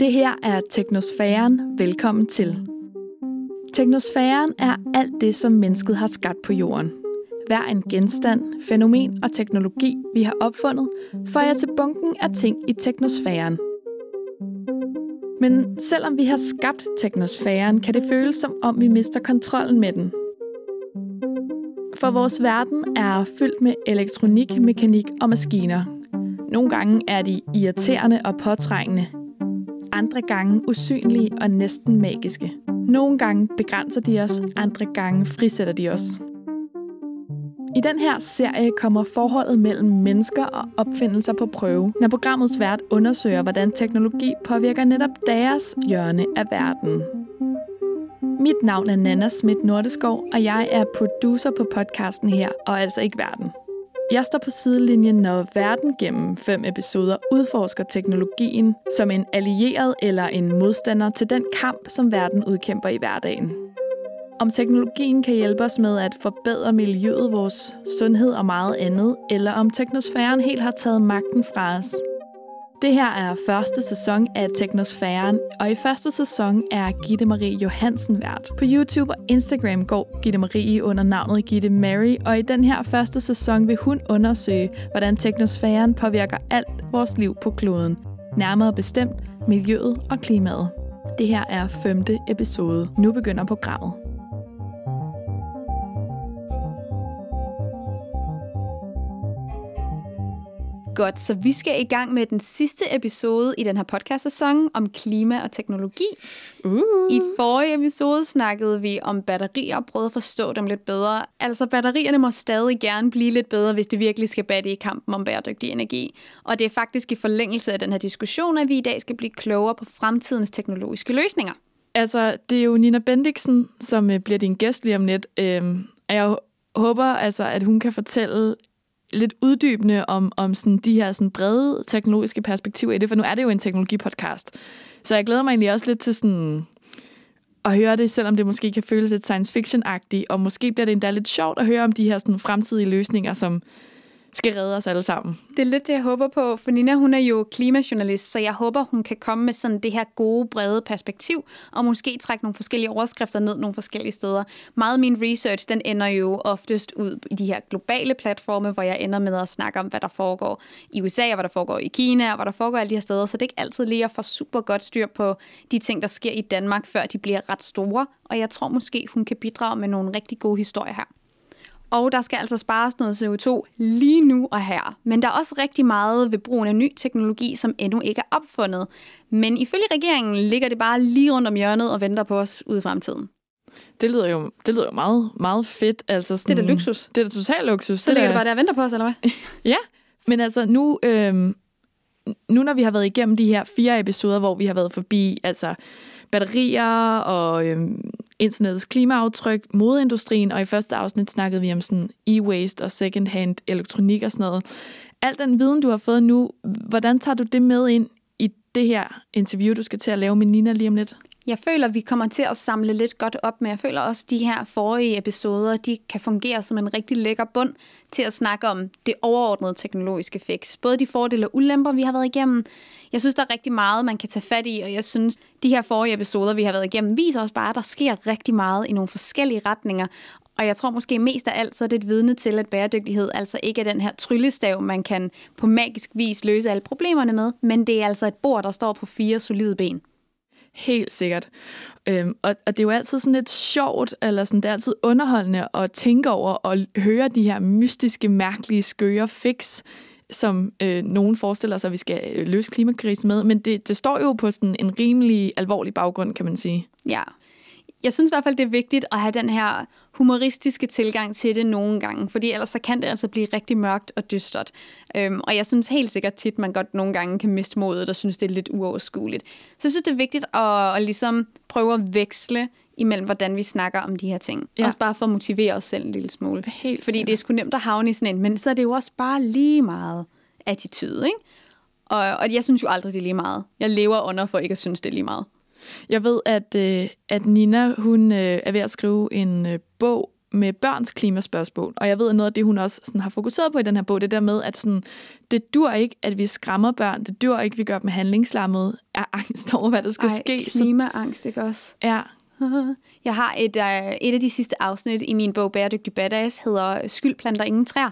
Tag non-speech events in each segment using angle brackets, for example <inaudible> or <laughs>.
Det her er Teknosfæren. Velkommen til. Teknosfæren er alt det, som mennesket har skabt på jorden. Hver en genstand, fænomen og teknologi, vi har opfundet, får jeg til bunken af ting i teknosfæren. Men selvom vi har skabt teknosfæren, kan det føles som om vi mister kontrollen med den. For vores verden er fyldt med elektronik, mekanik og maskiner. Nogle gange er de irriterende og påtrængende. Andre gange usynlige og næsten magiske. Nogle gange begrænser de os, andre gange frisætter de os. I den her serie kommer forholdet mellem mennesker og opfindelser på prøve, når programmets vært undersøger, hvordan teknologi påvirker netop deres hjørne af verden. Mit navn er Nana Schmidt Nordeskov, og jeg er producer på podcasten her, og altså ikke verden. Jeg står på sidelinjen, når verden gennem fem episoder udforsker teknologien som en allieret eller en modstander til den kamp, som verden udkæmper i hverdagen. Om teknologien kan hjælpe os med at forbedre miljøet, vores sundhed og meget andet, eller om teknosfæren helt har taget magten fra os. Det her er første sæson af Teknosfæren, og i første sæson er Gitte Marie Johansen vært. På YouTube og Instagram går Gitte Marie under navnet Gitte Mary, og i den her første sæson vil hun undersøge, hvordan teknosfæren påvirker alt vores liv på kloden. Nærmere bestemt miljøet og klimaet. Det her er femte episode. Nu begynder programmet. Godt, så vi skal i gang med den sidste episode i den her podcast-sæson om klima og teknologi. Uh. I forrige episode snakkede vi om batterier og prøvede at forstå dem lidt bedre. Altså, batterierne må stadig gerne blive lidt bedre, hvis det virkelig skal batte i kampen om bæredygtig energi. Og det er faktisk i forlængelse af den her diskussion, at vi i dag skal blive klogere på fremtidens teknologiske løsninger. Altså, det er jo Nina Bendiksen, som øh, bliver din gæst lige om lidt. Øhm, jeg håber altså, at hun kan fortælle lidt uddybende om, om sådan de her sådan brede teknologiske perspektiver i det, for nu er det jo en teknologipodcast. Så jeg glæder mig egentlig også lidt til sådan at høre det, selvom det måske kan føles lidt science fiction-agtigt, og måske bliver det endda lidt sjovt at høre om de her sådan fremtidige løsninger, som, skal redde os alle sammen. Det er lidt det, jeg håber på, for Nina hun er jo klimajournalist, så jeg håber, hun kan komme med sådan det her gode, brede perspektiv, og måske trække nogle forskellige overskrifter ned nogle forskellige steder. Meget af min research, den ender jo oftest ud i de her globale platforme, hvor jeg ender med at snakke om, hvad der foregår i USA, og hvad der foregår i Kina, og hvad der foregår alle de her steder, så det er ikke altid lige at få super godt styr på de ting, der sker i Danmark, før de bliver ret store, og jeg tror måske, hun kan bidrage med nogle rigtig gode historier her. Og der skal altså spares noget CO2 lige nu og her. Men der er også rigtig meget ved brugen af ny teknologi, som endnu ikke er opfundet. Men ifølge regeringen ligger det bare lige rundt om hjørnet og venter på os ude i fremtiden. Det lyder jo, det lyder jo meget, meget fedt. Altså sådan, det er da luksus. Det er da totalt luksus. Så det ligger det bare der og venter på os, eller hvad? <laughs> ja, men altså nu, øhm, nu når vi har været igennem de her fire episoder, hvor vi har været forbi altså batterier og øhm, internettets klimaaftryk, modeindustrien, og i første afsnit snakkede vi om sådan e-waste og second-hand elektronik og sådan noget. Al den viden, du har fået nu, hvordan tager du det med ind i det her interview, du skal til at lave med Nina lige om lidt? Jeg føler, vi kommer til at samle lidt godt op, men jeg føler også, at de her forrige episoder, de kan fungere som en rigtig lækker bund til at snakke om det overordnede teknologiske fix. Både de fordele og ulemper, vi har været igennem. Jeg synes, der er rigtig meget, man kan tage fat i, og jeg synes, de her forrige episoder, vi har været igennem, viser os bare, at der sker rigtig meget i nogle forskellige retninger. Og jeg tror måske mest af alt, så er det et vidne til, at bæredygtighed altså ikke er den her tryllestav, man kan på magisk vis løse alle problemerne med, men det er altså et bord, der står på fire solide ben. Helt sikkert. Øhm, og, og det er jo altid sådan lidt sjovt, eller sådan, det er altid underholdende at tænke over og høre de her mystiske, mærkelige, skøre fix, som øh, nogen forestiller sig, at vi skal øh, løse klimakrisen med. Men det, det står jo på sådan en rimelig alvorlig baggrund, kan man sige. Ja, jeg synes i hvert fald, det er vigtigt at have den her humoristiske tilgang til det nogle gange, fordi ellers så kan det altså blive rigtig mørkt og dystert. Øhm, og jeg synes helt sikkert tit, man godt nogle gange kan miste modet og synes, det er lidt uoverskueligt. Så jeg synes, det er vigtigt at, at ligesom prøve at veksle imellem, hvordan vi snakker om de her ting. Ja. Også bare for at motivere os selv en lille smule. Helt fordi sikkert. det er sgu nemt at havne i sådan en, men så er det jo også bare lige meget attitude, ikke? Og, og jeg synes jo aldrig, det er lige meget. Jeg lever under for ikke at synes, det er lige meget. Jeg ved, at, øh, at Nina hun øh, er ved at skrive en øh, bog med børns klimaspørgsmål. Og jeg ved, at noget af det, hun også sådan har fokuseret på i den her bog, det der med, at sådan, det dur ikke, at vi skræmmer børn. Det dur ikke, at vi gør dem handlingslammet af <laughs> angst over, hvad der skal Ej, ske. klimaangst, ikke også? Ja, <laughs> Jeg har et, uh, et af de sidste afsnit i min bog Bæredygtig Badass, hedder Skyld planter ingen træer.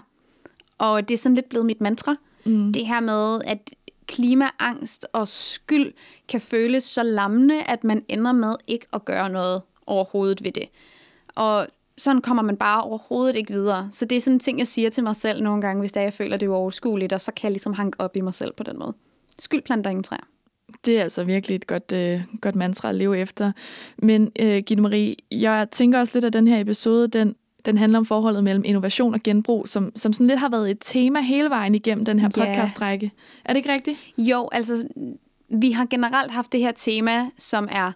Og det er sådan lidt blevet mit mantra. Mm. Det her med, at klimaangst og skyld kan føles så lammende, at man ender med ikke at gøre noget overhovedet ved det. Og sådan kommer man bare overhovedet ikke videre. Så det er sådan en ting, jeg siger til mig selv nogle gange, hvis det er, jeg føler, det er overskueligt, og så kan jeg ligesom hanke op i mig selv på den måde. Skyld planter ingen træer. det er altså virkelig et godt, øh, godt mantra at leve efter. Men øh, Gitte Marie, jeg tænker også lidt, at den her episode, den, den handler om forholdet mellem innovation og genbrug, som, som sådan lidt har været et tema hele vejen igennem den her Ja. podcastrække. Er det ikke rigtigt? Jo, altså, vi har generelt haft det her tema, som er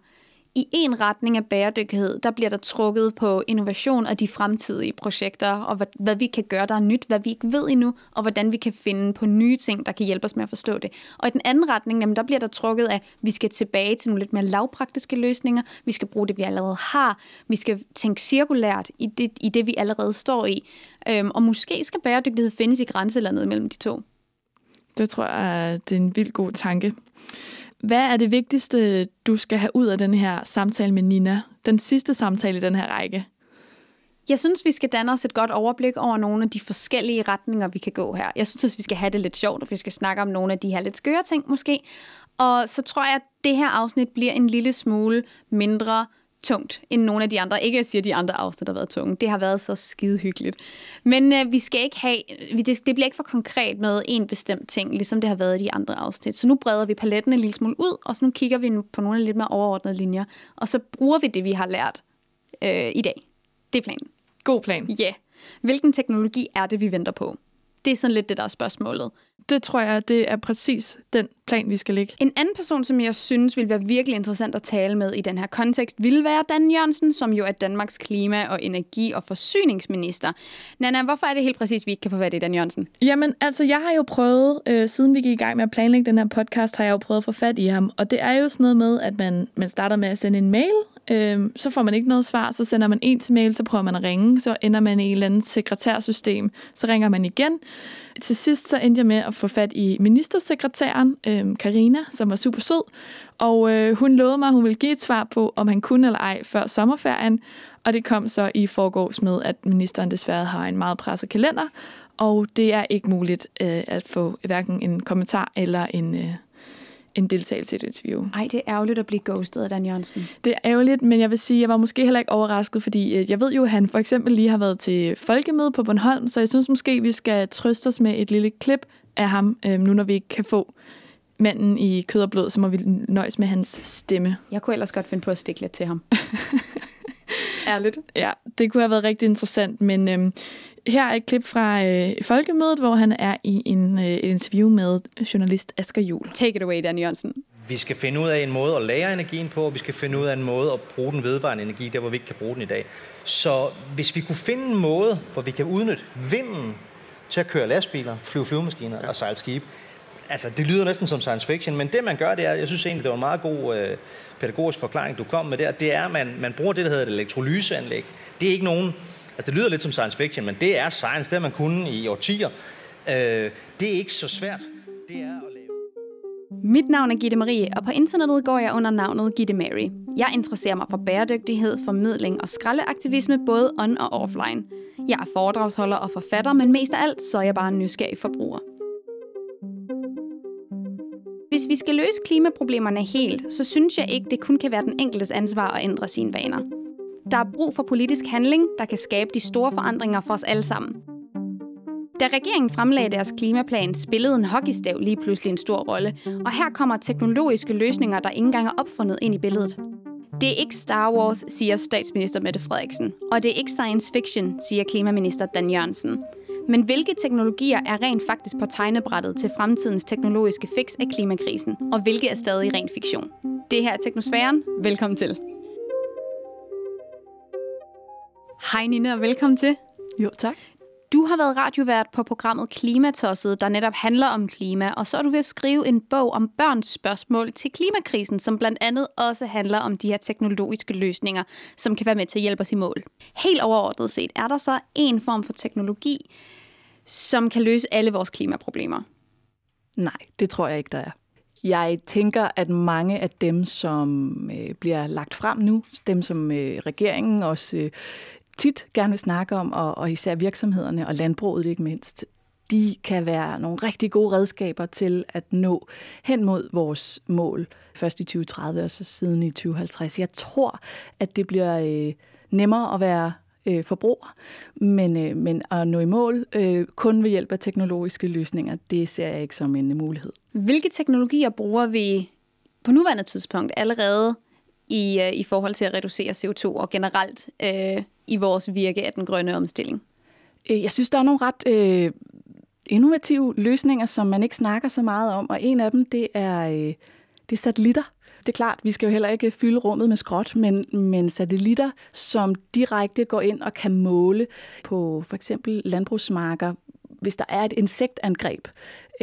i en retning af bæredygtighed, der bliver der trukket på innovation og de fremtidige projekter, og hvad, hvad vi kan gøre, der er nyt, hvad vi ikke ved endnu, og hvordan vi kan finde på nye ting, der kan hjælpe os med at forstå det. Og i den anden retning, jamen, der bliver der trukket af, at vi skal tilbage til nogle lidt mere lavpraktiske løsninger, vi skal bruge det, vi allerede har, vi skal tænke cirkulært i det, i det vi allerede står i, øhm, og måske skal bæredygtighed findes i grænselandet mellem de to. Det tror jeg, det er en vild god tanke. Hvad er det vigtigste, du skal have ud af den her samtale med Nina? Den sidste samtale i den her række. Jeg synes, vi skal danne os et godt overblik over nogle af de forskellige retninger, vi kan gå her. Jeg synes at vi skal have det lidt sjovt, og vi skal snakke om nogle af de her lidt skøre ting måske. Og så tror jeg, at det her afsnit bliver en lille smule mindre tungt end nogle af de andre. Ikke at sige, at de andre afsnit har været tunge. Det har været så skide hyggeligt. Men øh, vi skal ikke have, vi- det, det bliver ikke for konkret med en bestemt ting, ligesom det har været i de andre afsnit. Så nu breder vi paletten en lille smule ud, og så nu kigger vi på nogle af de lidt mere overordnede linjer. Og så bruger vi det, vi har lært øh, i dag. Det er planen. God plan. Ja. Yeah. Hvilken teknologi er det, vi venter på? Det er sådan lidt det, der er spørgsmålet. Det tror jeg, det er præcis den plan, vi skal lægge. En anden person, som jeg synes ville være virkelig interessant at tale med i den her kontekst, ville være Dan Jørgensen, som jo er Danmarks klima- og energi- og forsyningsminister. Nana, hvorfor er det helt præcis, vi ikke kan få fat i Dan Jørgensen? Jamen, altså, jeg har jo prøvet, øh, siden vi gik i gang med at planlægge den her podcast, har jeg jo prøvet at få fat i ham. Og det er jo sådan noget med, at man, man starter med at sende en mail, øh, så får man ikke noget svar, så sender man en til mail, så prøver man at ringe, så ender man i et eller andet sekretærsystem, så ringer man igen. Til sidst så endte jeg med at få fat i ministersekretæren, øh, Karina, som var super sød, og øh, hun lovede mig, at hun ville give et svar på, om han kunne eller ej før sommerferien, og det kom så i forgårs med, at ministeren desværre har en meget presset kalender, og det er ikke muligt øh, at få hverken en kommentar eller en, øh, en deltagelse i et interview. Ej, det er ærgerligt at blive ghostet af Dan Jørgensen. Det er ærgerligt, men jeg vil sige, at jeg var måske heller ikke overrasket, fordi øh, jeg ved jo, at han for eksempel lige har været til folkemøde på Bornholm, så jeg synes måske, vi skal trøste os med et lille klip af ham, øh, nu når vi ikke kan få manden i kød og blod, så må vi nøjes med hans stemme. Jeg kunne ellers godt finde på at stikke lidt til ham. <laughs> Ærligt. Ja, det kunne have været rigtig interessant, men øh, her er et klip fra øh, folkemødet, hvor han er i en, øh, et interview med journalist Asger Jul. Take it away, Dan Jørgensen. Vi skal finde ud af en måde at lære energien på, og vi skal finde ud af en måde at bruge den vedvarende energi, der hvor vi ikke kan bruge den i dag. Så hvis vi kunne finde en måde, hvor vi kan udnytte vinden til at køre lastbiler, flyve flyvemaskiner og sejle skibe, altså det lyder næsten som science fiction, men det man gør, det er, jeg synes egentlig, det var en meget god øh, pædagogisk forklaring, du kom med der, det er, at man, man bruger det, der hedder et elektrolyseanlæg. Det er ikke nogen, altså det lyder lidt som science fiction, men det er science, det har man kunnet i årtier. Øh, det er ikke så svært. Det er mit navn er Gitte Marie, og på internettet går jeg under navnet Gitte Mary. Jeg interesserer mig for bæredygtighed, formidling og skraldeaktivisme både on- og offline. Jeg er foredragsholder og forfatter, men mest af alt så er jeg bare en nysgerrig forbruger. Hvis vi skal løse klimaproblemerne helt, så synes jeg ikke, det kun kan være den enkeltes ansvar at ændre sine vaner. Der er brug for politisk handling, der kan skabe de store forandringer for os alle sammen. Da regeringen fremlagde deres klimaplan, spillede en hockeystav lige pludselig en stor rolle, og her kommer teknologiske løsninger, der ikke engang er opfundet ind i billedet. Det er ikke Star Wars, siger statsminister Mette Frederiksen, og det er ikke science fiction, siger klimaminister Dan Jørgensen. Men hvilke teknologier er rent faktisk på tegnebrættet til fremtidens teknologiske fix af klimakrisen, og hvilke er stadig ren fiktion? Det her er Teknosfæren. Velkommen til. Hej Nina, og velkommen til. Jo, tak. Du har været radiovært på programmet Klimatosset, der netop handler om klima, og så er du ved at skrive en bog om børns spørgsmål til klimakrisen, som blandt andet også handler om de her teknologiske løsninger, som kan være med til at hjælpe os i mål. Helt overordnet set, er der så en form for teknologi, som kan løse alle vores klimaproblemer? Nej, det tror jeg ikke, der er. Jeg tænker, at mange af dem, som øh, bliver lagt frem nu, dem som øh, regeringen også øh, tit gerne vil snakke om, og, og især virksomhederne og landbruget ikke mindst, de kan være nogle rigtig gode redskaber til at nå hen mod vores mål, først i 2030 og så siden i 2050. Jeg tror, at det bliver øh, nemmere at være øh, forbruger, men, øh, men at nå i mål øh, kun ved hjælp af teknologiske løsninger, det ser jeg ikke som en mulighed. Hvilke teknologier bruger vi på nuværende tidspunkt allerede i, øh, i forhold til at reducere CO2 og generelt øh, i vores virke af den grønne omstilling? Øh, jeg synes, der er nogle ret øh, innovative løsninger, som man ikke snakker så meget om, og en af dem, det er, øh, det er satellitter. Det er klart, vi skal jo heller ikke fylde rummet med skrot, men, men satellitter, som direkte går ind og kan måle på for eksempel landbrugsmarker, hvis der er et insektangreb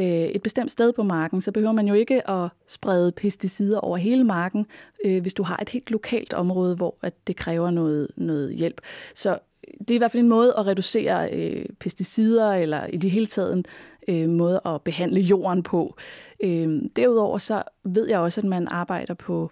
øh, et bestemt sted på marken, så behøver man jo ikke at sprede pesticider over hele marken, øh, hvis du har et helt lokalt område, hvor at det kræver noget, noget hjælp. Så det er i hvert fald en måde at reducere øh, pesticider, eller i det hele taget en øh, måde at behandle jorden på. Øh, derudover så ved jeg også, at man arbejder på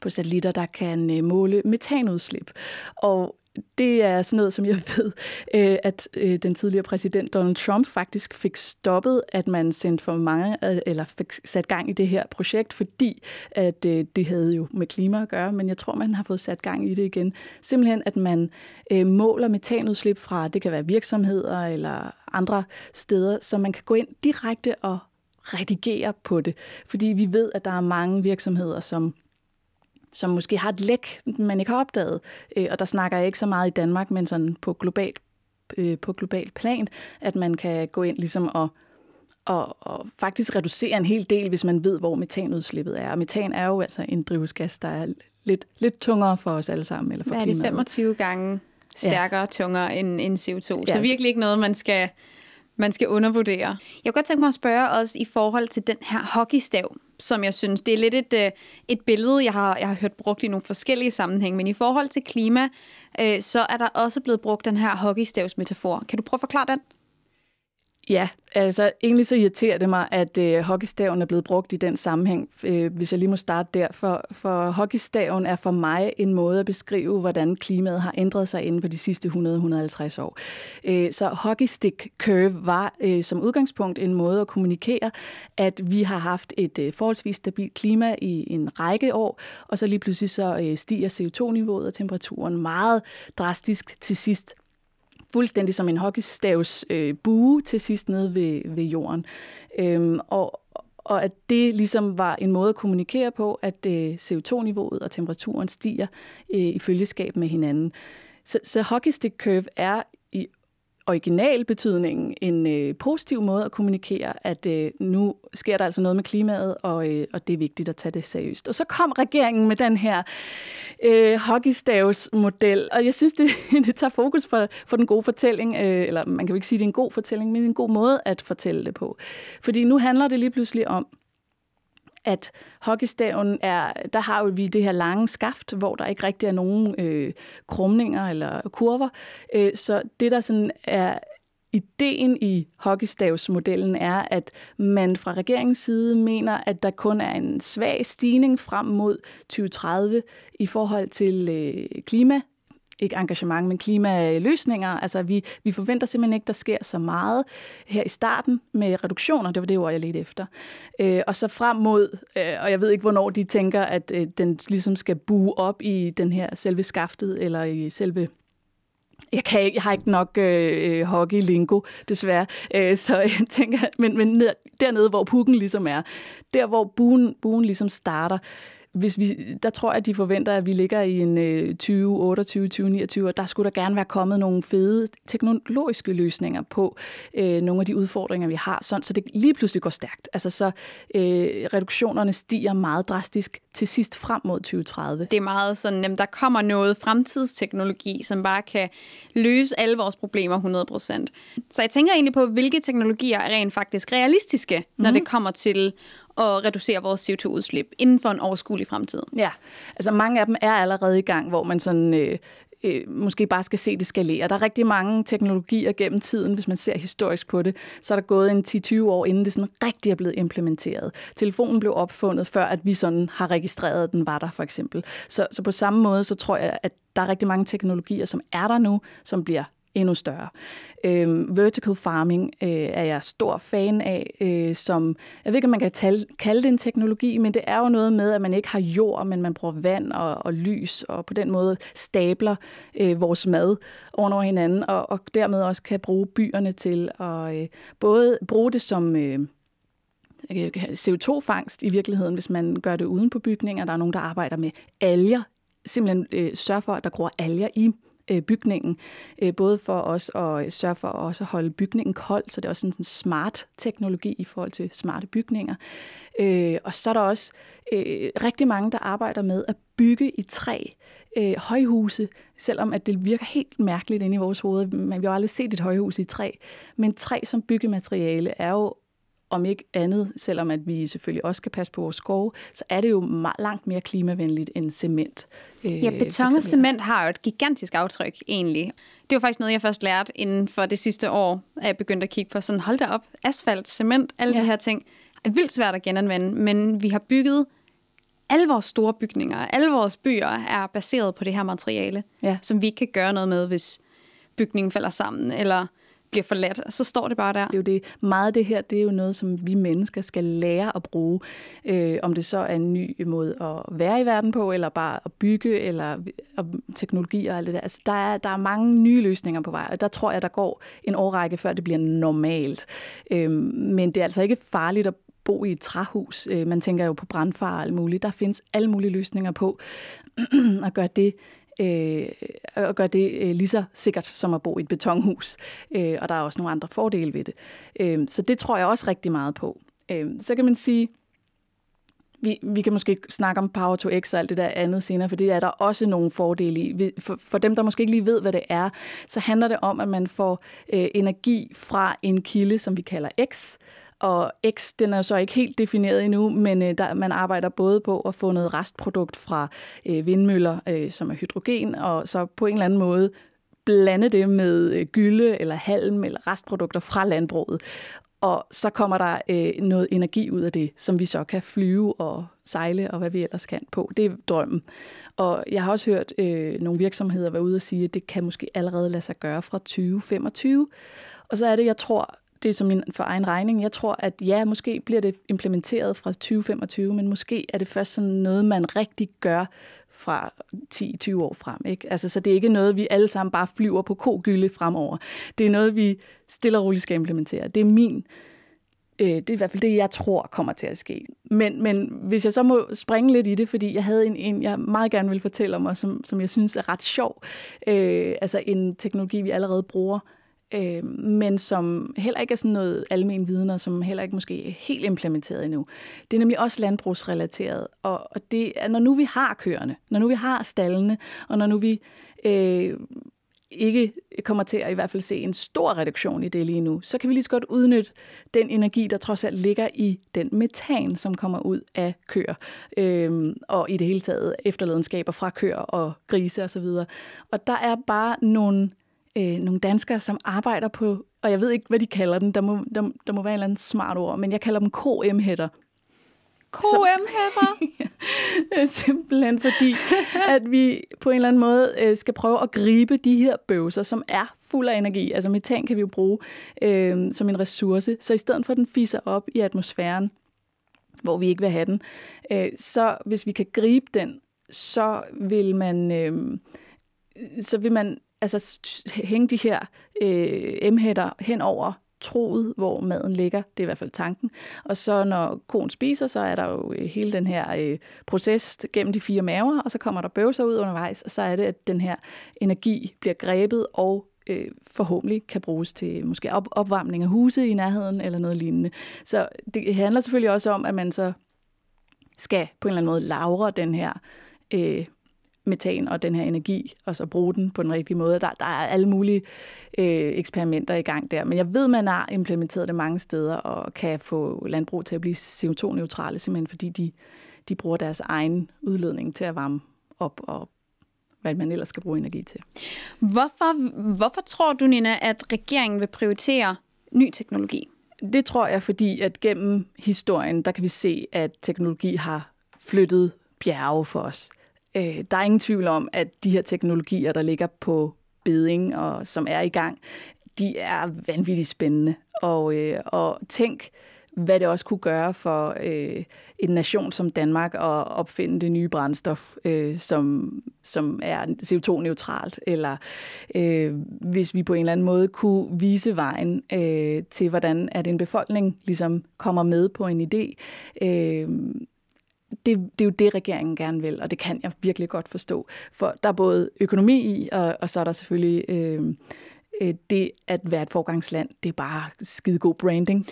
på satellitter, der kan øh, måle metanudslip. Og det er sådan noget, som jeg <laughs> ved, øh, at øh, den tidligere præsident Donald Trump faktisk fik stoppet, at man sendte for mange, øh, eller fik sat gang i det her projekt, fordi at øh, det havde jo med klima at gøre, men jeg tror, man har fået sat gang i det igen. Simpelthen, at man øh, måler metanudslip fra, det kan være virksomheder eller andre steder, så man kan gå ind direkte og redigere på det. Fordi vi ved, at der er mange virksomheder, som som måske har et læk, man ikke har opdaget. Øh, og der snakker jeg ikke så meget i Danmark, men sådan på global, øh, på global plan, at man kan gå ind ligesom og, og, og faktisk reducere en hel del, hvis man ved, hvor metanudslippet er. Og metan er jo altså en drivhusgas, der er lidt, lidt tungere for os alle sammen. Eller for Hvad er det, 25 gange stærkere, ja. tungere end, end CO2? Ja, så virkelig ikke noget, man skal, man skal undervurdere. Jeg kunne godt tænke mig at spørge os i forhold til den her hockeystav, som jeg synes, det er lidt et, øh, et billede, jeg har, jeg har hørt brugt i nogle forskellige sammenhænge, men i forhold til klima, øh, så er der også blevet brugt den her hockeystavsmetafor. Kan du prøve at forklare den? Ja, altså egentlig så irriterer det mig, at øh, hockeystaven er blevet brugt i den sammenhæng, øh, hvis jeg lige må starte der. For, for hockeystaven er for mig en måde at beskrive, hvordan klimaet har ændret sig inden for de sidste 100-150 år. Øh, så hockeystick curve var øh, som udgangspunkt en måde at kommunikere, at vi har haft et øh, forholdsvis stabilt klima i en række år, og så lige pludselig så øh, stiger CO2-niveauet og temperaturen meget drastisk til sidst fuldstændig som en hockeystavs øh, bue til sidst nede ved, ved jorden. Øhm, og, og at det ligesom var en måde at kommunikere på, at øh, CO2-niveauet og temperaturen stiger øh, i følgeskab med hinanden. Så, så hockeystick curve er original betydningen en øh, positiv måde at kommunikere, at øh, nu sker der altså noget med klimaet, og, øh, og det er vigtigt at tage det seriøst. Og så kom regeringen med den her øh, hockeystavsmodel, og jeg synes, det, <laughs> det tager fokus for, for den gode fortælling, øh, eller man kan jo ikke sige, at det er en god fortælling, men en god måde at fortælle det på. Fordi nu handler det lige pludselig om, at hockeystaven er, der har vi det her lange skaft, hvor der ikke rigtig er nogen øh, krumninger eller kurver. Øh, så det, der sådan er ideen i hockeystavsmodellen er, at man fra regeringens side mener, at der kun er en svag stigning frem mod 2030 i forhold til øh, klima ikke engagement, men klimaløsninger. Altså, vi, vi forventer simpelthen ikke, der sker så meget her i starten med reduktioner. Det var det ord, jeg ledte efter. Øh, og så frem mod, øh, og jeg ved ikke, hvornår de tænker, at øh, den ligesom skal bue op i den her selve skaftet, eller i selve jeg, kan ikke, jeg har ikke nok øh, øh hockey-lingo, desværre. Øh, så jeg tænker, men, men ned, dernede, hvor pukken ligesom er, der hvor buen, buen ligesom starter, hvis vi, der tror jeg, at de forventer, at vi ligger i en øh, 2028, 2029, og der skulle der gerne være kommet nogle fede teknologiske løsninger på øh, nogle af de udfordringer, vi har, sådan, så det lige pludselig går stærkt. Altså så øh, reduktionerne stiger meget drastisk til sidst frem mod 2030. Det er meget sådan, at der kommer noget fremtidsteknologi, som bare kan løse alle vores problemer 100%. Så jeg tænker egentlig på, hvilke teknologier er rent faktisk realistiske, når mhm. det kommer til at reducere vores CO2-udslip inden for en overskuelig fremtid. Ja, altså mange af dem er allerede i gang, hvor man sådan... Øh, øh, måske bare skal se det skalere. Der er rigtig mange teknologier gennem tiden, hvis man ser historisk på det, så er der gået en 10-20 år, inden det sådan rigtig er blevet implementeret. Telefonen blev opfundet, før at vi sådan har registreret, at den var der, for eksempel. Så, så på samme måde, så tror jeg, at der er rigtig mange teknologier, som er der nu, som bliver endnu større. Øh, vertical farming øh, er jeg stor fan af, øh, som, jeg ved ikke, om man kan tale, kalde det en teknologi, men det er jo noget med, at man ikke har jord, men man bruger vand og, og lys, og på den måde stabler øh, vores mad over hinanden, og, og dermed også kan bruge byerne til at øh, både bruge det som... Øh, CO2-fangst i virkeligheden, hvis man gør det uden på bygninger. Der er nogen, der arbejder med alger. Simpelthen øh, sørger for, at der gror alger i øh, bygningen, øh, både for os at sørge for at også holde bygningen kold, så det er også en smart teknologi i forhold til smarte bygninger. Øh, og så er der også øh, rigtig mange, der arbejder med at bygge i træ, øh, højhuse, selvom at det virker helt mærkeligt inde i vores hoved. Man har jo aldrig set et højhus i træ, men træ som byggemateriale er jo om ikke andet, selvom at vi selvfølgelig også skal passe på vores skove, så er det jo langt mere klimavenligt end cement. Øh, ja, beton og cement har jo et gigantisk aftryk egentlig. Det var faktisk noget, jeg først lærte inden for det sidste år, at jeg begyndte at kigge på sådan, hold da op, asfalt, cement, alle ja. de her ting, er vildt svært at genanvende, men vi har bygget alle vores store bygninger, alle vores byer er baseret på det her materiale, ja. som vi ikke kan gøre noget med, hvis bygningen falder sammen, eller bliver forladt, så står det bare der. Det er jo det. Meget af det her, det er jo noget, som vi mennesker skal lære at bruge. Øh, om det så er en ny måde at være i verden på, eller bare at bygge, eller og teknologi og alt det der. Altså, der, er, der er mange nye løsninger på vej, og der tror jeg, der går en årrække, før det bliver normalt. Øh, men det er altså ikke farligt at bo i et træhus. Øh, man tænker jo på brandfar og alt muligt. Der findes alle mulige løsninger på <clears throat> at gøre det øh, og gør det øh, lige så sikkert som at bo i et betonhus. Øh, og der er også nogle andre fordele ved det. Øh, så det tror jeg også rigtig meget på. Øh, så kan man sige, vi, vi kan måske snakke om Power to X og alt det der andet senere, for det er der også nogle fordele i. For, for dem, der måske ikke lige ved, hvad det er, så handler det om, at man får øh, energi fra en kilde, som vi kalder X, og X, den er så ikke helt defineret endnu, men øh, der, man arbejder både på at få noget restprodukt fra øh, vindmøller, øh, som er hydrogen, og så på en eller anden måde blande det med øh, gylde eller halm eller restprodukter fra landbruget. Og så kommer der øh, noget energi ud af det, som vi så kan flyve og sejle og hvad vi ellers kan på. Det er drømmen. Og jeg har også hørt øh, nogle virksomheder være ude og sige, at det kan måske allerede lade sig gøre fra 2025. Og så er det, jeg tror, det er som min for egen regning. Jeg tror, at ja, måske bliver det implementeret fra 2025, men måske er det først sådan noget, man rigtig gør fra 10-20 år frem. Ikke? Altså, så det er ikke noget, vi alle sammen bare flyver på kogylde fremover. Det er noget, vi stille og roligt skal implementere. Det er min øh, det er i hvert fald det, jeg tror kommer til at ske. Men, men hvis jeg så må springe lidt i det, fordi jeg havde en, en jeg meget gerne vil fortælle om, og som, som jeg synes er ret sjov. Øh, altså en teknologi, vi allerede bruger øh, men som heller ikke er sådan noget almen viden, og som heller ikke måske er helt implementeret endnu. Det er nemlig også landbrugsrelateret, og, og det er, når nu vi har køerne, når nu vi har stallene, og når nu vi øh, ikke kommer til at i hvert fald se en stor reduktion i det lige nu, så kan vi lige så godt udnytte den energi, der trods alt ligger i den metan, som kommer ud af køer, øh, og i det hele taget efterladenskaber fra køer og grise osv. Og, og der er bare nogle øh, nogle danskere, som arbejder på, og jeg ved ikke, hvad de kalder den, der må, der, der må være en eller anden smart ord, men jeg kalder dem KM-hætter. KM-hætter? <laughs> Simpelthen fordi, at vi på en eller anden måde øh, skal prøve at gribe de her bøvser, som er fuld af energi. Altså metan kan vi jo bruge øh, som en ressource. Så i stedet for, at den fiser op i atmosfæren, hvor vi ikke vil have den, øh, så hvis vi kan gribe den, så vil man, øh, så vil man altså hænge de her øh, emhætter hen over troet, hvor maden ligger. Det er i hvert fald tanken. Og så når konen spiser, så er der jo øh, hele den her øh, proces gennem de fire maver, og så kommer der bøvser ud undervejs, og så er det, at den her energi bliver grebet og øh, forhåbentlig kan bruges til måske op- opvarmning af huset i nærheden eller noget lignende. Så det handler selvfølgelig også om, at man så skal på en eller anden måde lavre den her øh, metan og den her energi, og så bruge den på den rigtige måde. Der, der er alle mulige øh, eksperimenter i gang der, men jeg ved, man har implementeret det mange steder og kan få landbrug til at blive CO2-neutrale, simpelthen fordi de, de bruger deres egen udledning til at varme op og hvad man ellers skal bruge energi til. Hvorfor, hvorfor tror du, Nina, at regeringen vil prioritere ny teknologi? Det tror jeg, fordi at gennem historien, der kan vi se, at teknologi har flyttet bjerge for os. Øh, der er ingen tvivl om, at de her teknologier, der ligger på beding og som er i gang, de er vanvittigt spændende. Og, øh, og tænk, hvad det også kunne gøre for øh, en nation som Danmark at opfinde det nye brændstof, øh, som, som er CO2-neutralt, eller øh, hvis vi på en eller anden måde kunne vise vejen øh, til, hvordan at en befolkning ligesom kommer med på en idé. Øh, det, det er jo det, regeringen gerne vil, og det kan jeg virkelig godt forstå. For der er både økonomi i, og, og så er der selvfølgelig øh, øh det at være et forgangsland. Det er bare skide god branding.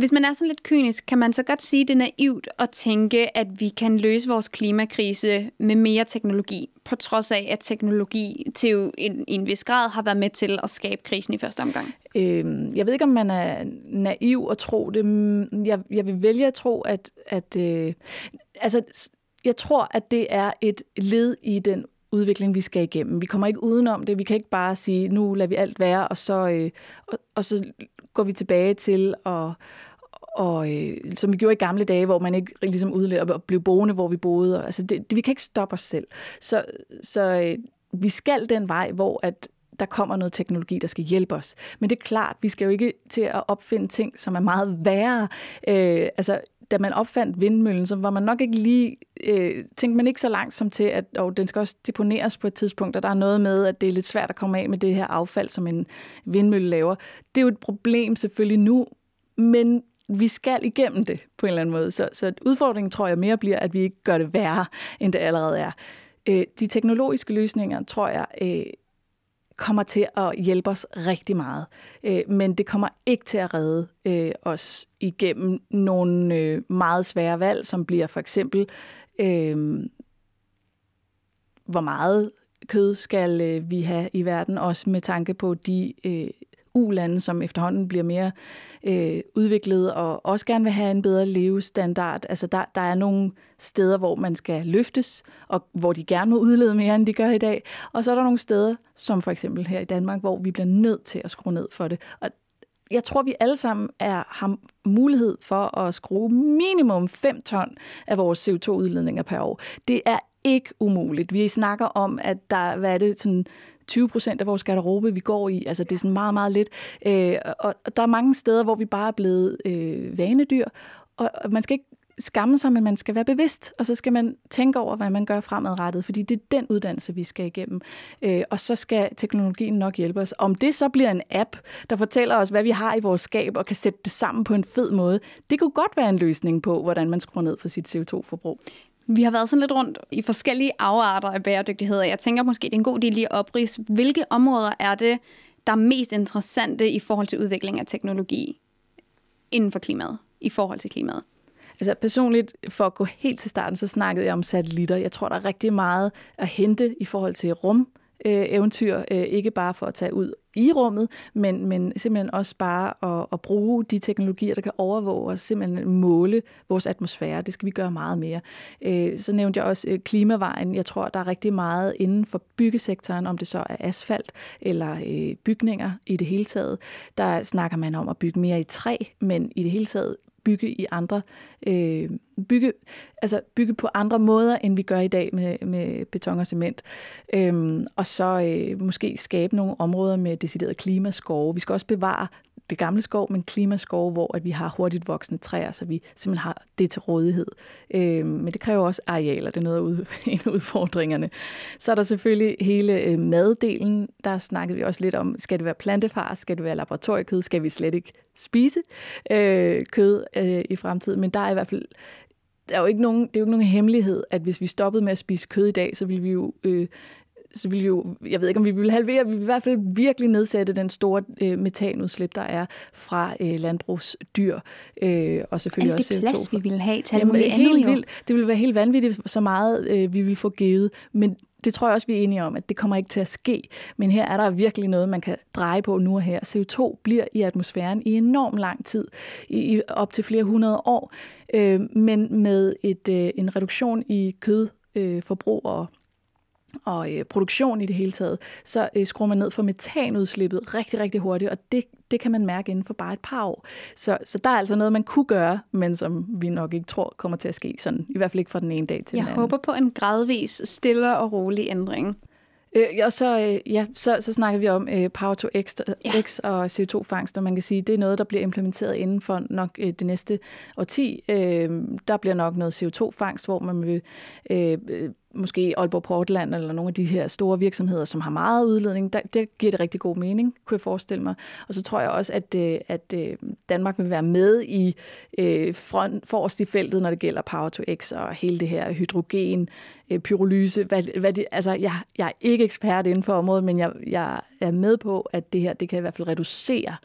Hvis man er sådan lidt kynisk, kan man så godt sige, at det er naivt at tænke, at vi kan løse vores klimakrise med mere teknologi, på trods af, at teknologi til en, en vis grad har været med til at skabe krisen i første omgang? Øhm, jeg ved ikke, om man er naiv at tro det. Mm, jeg, jeg vil vælge at tro, at... at øh, altså, jeg tror, at det er et led i den udvikling, vi skal igennem. Vi kommer ikke udenom det. Vi kan ikke bare sige, nu lader vi alt være, og så, øh, og, og så går vi tilbage til at og øh, som vi gjorde i gamle dage, hvor man ikke ligesom udlevede og blev boende, hvor vi boede. Og, altså det, det, vi kan ikke stoppe os selv. Så, så øh, vi skal den vej, hvor at der kommer noget teknologi, der skal hjælpe os. Men det er klart, vi skal jo ikke til at opfinde ting, som er meget værre. Øh, altså, da man opfandt vindmøllen, så var man nok ikke lige, øh, tænkte man ikke så langt som til, at og den skal også deponeres på et tidspunkt, og der er noget med, at det er lidt svært at komme af med det her affald, som en vindmølle laver. Det er jo et problem selvfølgelig nu, men vi skal igennem det på en eller anden måde. Så, så udfordringen tror jeg mere bliver, at vi ikke gør det værre, end det allerede er. Øh, de teknologiske løsninger, tror jeg, øh, kommer til at hjælpe os rigtig meget. Øh, men det kommer ikke til at redde øh, os igennem nogle øh, meget svære valg, som bliver for eksempel, øh, hvor meget kød skal øh, vi have i verden, også med tanke på de øh, ulande, som efterhånden bliver mere øh, udviklet og også gerne vil have en bedre levestandard. Altså der, der er nogle steder, hvor man skal løftes, og hvor de gerne må udlede mere, end de gør i dag. Og så er der nogle steder, som for eksempel her i Danmark, hvor vi bliver nødt til at skrue ned for det. Og jeg tror, vi alle sammen er, har mulighed for at skrue minimum 5 ton af vores CO2-udledninger per år. Det er ikke umuligt. Vi snakker om, at der, hvad er det, sådan 20 procent af vores garderobe, vi går i. Altså, det er sådan meget, meget lidt. Øh, og der er mange steder, hvor vi bare er blevet øh, vanedyr, og man skal ikke skamme sig, men man skal være bevidst, og så skal man tænke over, hvad man gør fremadrettet, fordi det er den uddannelse, vi skal igennem. Øh, og så skal teknologien nok hjælpe os. Om det så bliver en app, der fortæller os, hvad vi har i vores skab, og kan sætte det sammen på en fed måde, det kunne godt være en løsning på, hvordan man skruer ned for sit CO2-forbrug. Vi har været sådan lidt rundt i forskellige afarter af bæredygtighed, og jeg tænker måske, det er en god idé lige at oprise. Hvilke områder er det, der er mest interessante i forhold til udvikling af teknologi inden for klimaet, i forhold til klimaet? Altså personligt, for at gå helt til starten, så snakkede jeg om satellitter. Jeg tror, der er rigtig meget at hente i forhold til rum, øh, eventyr, øh, ikke bare for at tage ud i rummet, men, men simpelthen også bare at, at bruge de teknologier, der kan overvåge os, simpelthen måle vores atmosfære. Det skal vi gøre meget mere. Øh, så nævnte jeg også øh, klimavejen. Jeg tror, der er rigtig meget inden for byggesektoren, om det så er asfalt eller øh, bygninger i det hele taget. Der snakker man om at bygge mere i træ, men i det hele taget bygge i andre øh, bygge, altså bygge på andre måder, end vi gør i dag med, med beton og cement. Øhm, og så øh, måske skabe nogle områder med decideret klimaskove. Vi skal også bevare det gamle skov, men klimaskov, hvor at vi har hurtigt voksende træer, så vi simpelthen har det til rådighed. Øh, men det kræver også arealer, det er noget af <laughs> en af udfordringerne. Så er der selvfølgelig hele øh, maddelen, der snakkede vi også lidt om, skal det være plantefar, skal det være laboratoriekød, skal vi slet ikke spise øh, kød øh, i fremtiden, men der er i hvert fald der er jo ikke nogen, det er jo ikke nogen hemmelighed, at hvis vi stoppede med at spise kød i dag, så ville vi jo øh, så ville vi jo, jeg ved ikke om vi ville halvere, vi vil i hvert fald virkelig nedsætte den store øh, metanudslip, der er fra øh, landbrugsdyr, øh, og selvfølgelig Alt også det plads, vi ville have til Jamen, muligt helt vildt. Det ville være helt vanvittigt, så meget øh, vi ville få givet, men det tror jeg også, vi er enige om, at det kommer ikke til at ske. Men her er der virkelig noget, man kan dreje på nu og her. CO2 bliver i atmosfæren i enorm lang tid, i, op til flere hundrede år, øh, men med et, øh, en reduktion i kødforbrug øh, og og øh, produktion i det hele taget, så øh, skruer man ned for metanudslippet rigtig, rigtig hurtigt, og det, det kan man mærke inden for bare et par år. Så, så der er altså noget, man kunne gøre, men som vi nok ikke tror kommer til at ske, sådan, i hvert fald ikke fra den ene dag til Jeg den anden. Jeg håber på en gradvis, stille og rolig ændring. Øh, og så, øh, ja, så, så snakker vi om øh, Power to X, ja. X og CO2-fangst, og man kan sige, det er noget, der bliver implementeret inden for nok øh, det næste årti. Øh, der bliver nok noget CO2-fangst, hvor man vil øh, måske Aalborg Portland eller nogle af de her store virksomheder, som har meget udledning, der, der giver det rigtig god mening, kunne jeg forestille mig. Og så tror jeg også, at, øh, at øh, Danmark vil være med i øh, front, forrest i feltet, når det gælder Power to X og hele det her hydrogen, pyrolyse. Hvad, hvad det, altså, jeg, jeg er ikke ekspert inden for området, men jeg, jeg er med på, at det her det kan i hvert fald reducere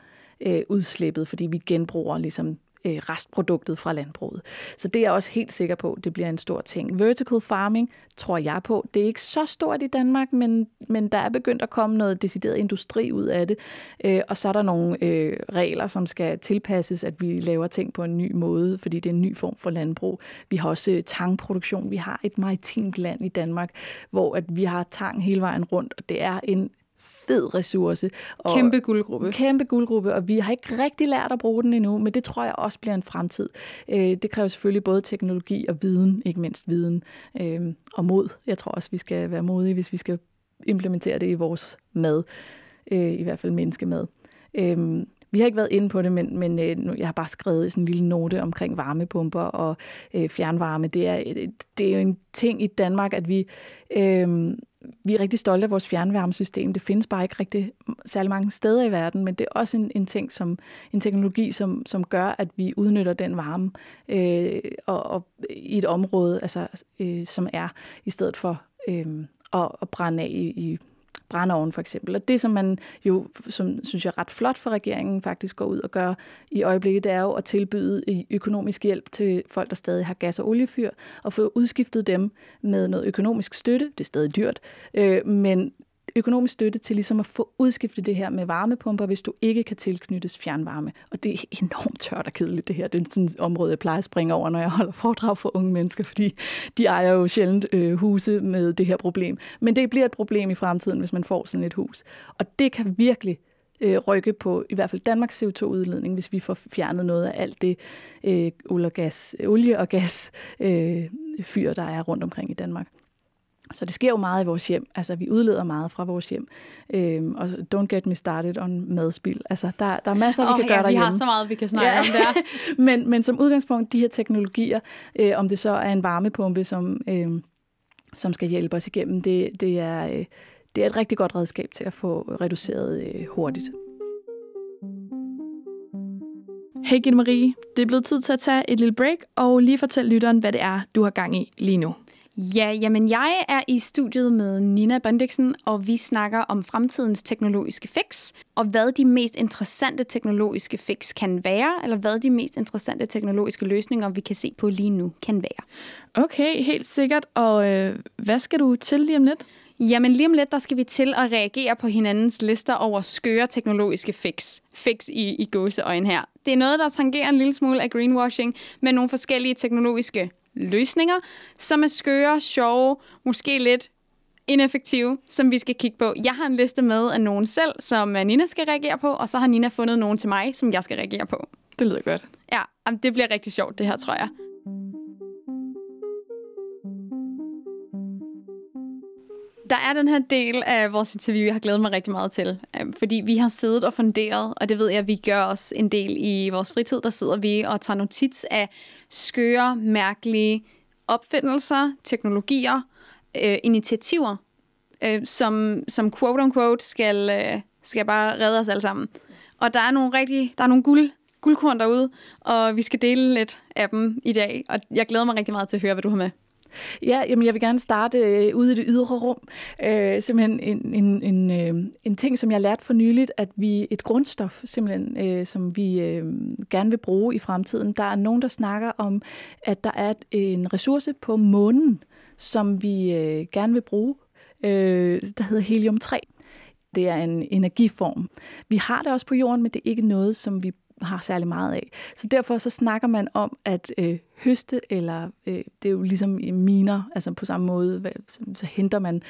øh, udslippet, fordi vi genbruger ligesom øh, restproduktet fra landbruget. Så det er jeg også helt sikker på, det bliver en stor ting. Vertical farming tror jeg på. Det er ikke så stort i Danmark, men, men der er begyndt at komme noget decideret industri ud af det. Øh, og så er der nogle øh, regler, som skal tilpasses, at vi laver ting på en ny måde, fordi det er en ny form for landbrug. Vi har også øh, tangproduktion. Vi har et maritimt land i Danmark, hvor at vi har tang hele vejen rundt, og det er en fed ressource. Og kæmpe guldgruppe. Kæmpe guldgruppe, og vi har ikke rigtig lært at bruge den endnu, men det tror jeg også bliver en fremtid. Øh, det kræver selvfølgelig både teknologi og viden, ikke mindst viden øh, og mod. Jeg tror også, vi skal være modige, hvis vi skal implementere det i vores mad, øh, i hvert fald menneskemad. Vi har ikke været inde på det, men, men jeg har bare skrevet sådan en lille note omkring varmepumper og fjernvarme. Det er, det er jo en ting i Danmark, at vi øh, vi er rigtig stolte af vores fjernvarmesystem. Det findes bare ikke rigtig særlig mange steder i verden, men det er også en, en ting, som en teknologi, som, som gør, at vi udnytter den varme øh, og, og i et område, altså, øh, som er, i stedet for øh, at, at brænde af i, i brændeovn for eksempel. Og det, som man jo, som synes jeg er ret flot for regeringen, faktisk går ud og gør i øjeblikket, det er jo at tilbyde økonomisk hjælp til folk, der stadig har gas- og oliefyr, og få udskiftet dem med noget økonomisk støtte. Det er stadig dyrt, øh, men økonomisk støtte til ligesom at få udskiftet det her med varmepumper, hvis du ikke kan tilknyttes fjernvarme. Og det er enormt tørt og kedeligt, det her. Det er sådan et område, jeg plejer at springe over, når jeg holder foredrag for unge mennesker, fordi de ejer jo sjældent øh, huse med det her problem. Men det bliver et problem i fremtiden, hvis man får sådan et hus. Og det kan virkelig øh, rykke på i hvert fald Danmarks CO2-udledning, hvis vi får fjernet noget af alt det øh, olie og gas, olie og gas øh, fyr, der er rundt omkring i Danmark. Så det sker jo meget i vores hjem. Altså, vi udleder meget fra vores hjem. Øhm, og don't get me started on madspil. Altså, der, der er masser, oh, vi kan ja, gøre derhjemme. vi har så meget, vi kan snakke ja. om der. <laughs> men, men som udgangspunkt, de her teknologier, øh, om det så er en varmepumpe, som, øh, som skal hjælpe os igennem, det, det, er, øh, det er et rigtig godt redskab til at få reduceret øh, hurtigt. Hey Gitte Marie, det er blevet tid til at tage et lille break og lige fortælle lytteren, hvad det er, du har gang i lige nu. Ja, jamen jeg er i studiet med Nina Bendiksen, og vi snakker om fremtidens teknologiske fix, og hvad de mest interessante teknologiske fix kan være, eller hvad de mest interessante teknologiske løsninger, vi kan se på lige nu, kan være. Okay, helt sikkert. Og øh, hvad skal du til lige om lidt? Jamen lige om lidt, der skal vi til at reagere på hinandens lister over skøre teknologiske fix. Fix i, i gåseøjne her. Det er noget, der tangerer en lille smule af greenwashing, med nogle forskellige teknologiske løsninger, som er skøre, sjove, måske lidt ineffektive, som vi skal kigge på. Jeg har en liste med af nogen selv, som Nina skal reagere på, og så har Nina fundet nogen til mig, som jeg skal reagere på. Det lyder godt. Ja, det bliver rigtig sjovt, det her, tror jeg. Der er den her del af vores interview, jeg har glædet mig rigtig meget til. Øhm, fordi vi har siddet og funderet, og det ved jeg, at vi gør os en del i vores fritid. Der sidder vi og tager notits af skøre, mærkelige opfindelser, teknologier, øh, initiativer, øh, som, som quote-unquote skal, øh, skal bare redde os alle sammen. Og der er nogle rigtig, der er nogle guld, guldkorn derude, og vi skal dele lidt af dem i dag. Og jeg glæder mig rigtig meget til at høre, hvad du har med. Ja, jamen jeg vil gerne starte øh, ude i det ydre rum. Øh, simpelthen en, en, en, øh, en ting, som jeg lærte for nyligt, at vi et grundstof, simpelthen, øh, som vi øh, gerne vil bruge i fremtiden. Der er nogen, der snakker om, at der er en ressource på månen, som vi øh, gerne vil bruge, øh, der hedder helium-3. Det er en energiform. Vi har det også på jorden, men det er ikke noget, som vi har særlig meget af. Så derfor så snakker man om at øh, høste, eller øh, det er jo ligesom i miner, altså på samme måde, hvad, så, så henter man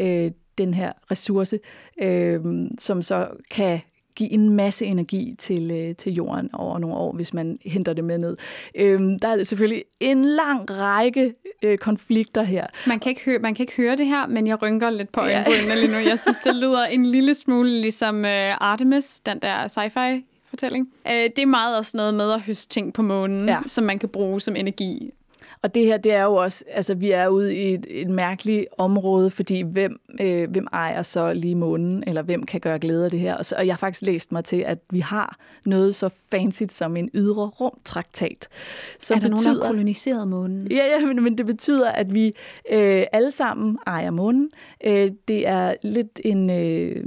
øh, den her ressource, øh, som så kan give en masse energi til, øh, til jorden over nogle år, hvis man henter det med ned. Øhm, der er selvfølgelig en lang række øh, konflikter her. Man kan, ikke høre, man kan ikke høre det her, men jeg rynker lidt på øjenbrynene ja. lige nu. Jeg synes, det lyder en lille smule ligesom øh, Artemis, den der sci-fi fortælling. Øh, det er meget også noget med at høste ting på månen, ja. som man kan bruge som energi. Og det her, det er jo også, altså vi er ude i et, et mærkeligt område, fordi hvem, øh, hvem ejer så lige månen, eller hvem kan gøre glæde af det her? Og, så, og jeg har faktisk læst mig til, at vi har noget så fancy som en ydre rumtraktat. Som er der betyder, nogen, der har koloniseret månen? Ja, ja men, men det betyder, at vi øh, alle sammen ejer månen. Øh, det er lidt en øh,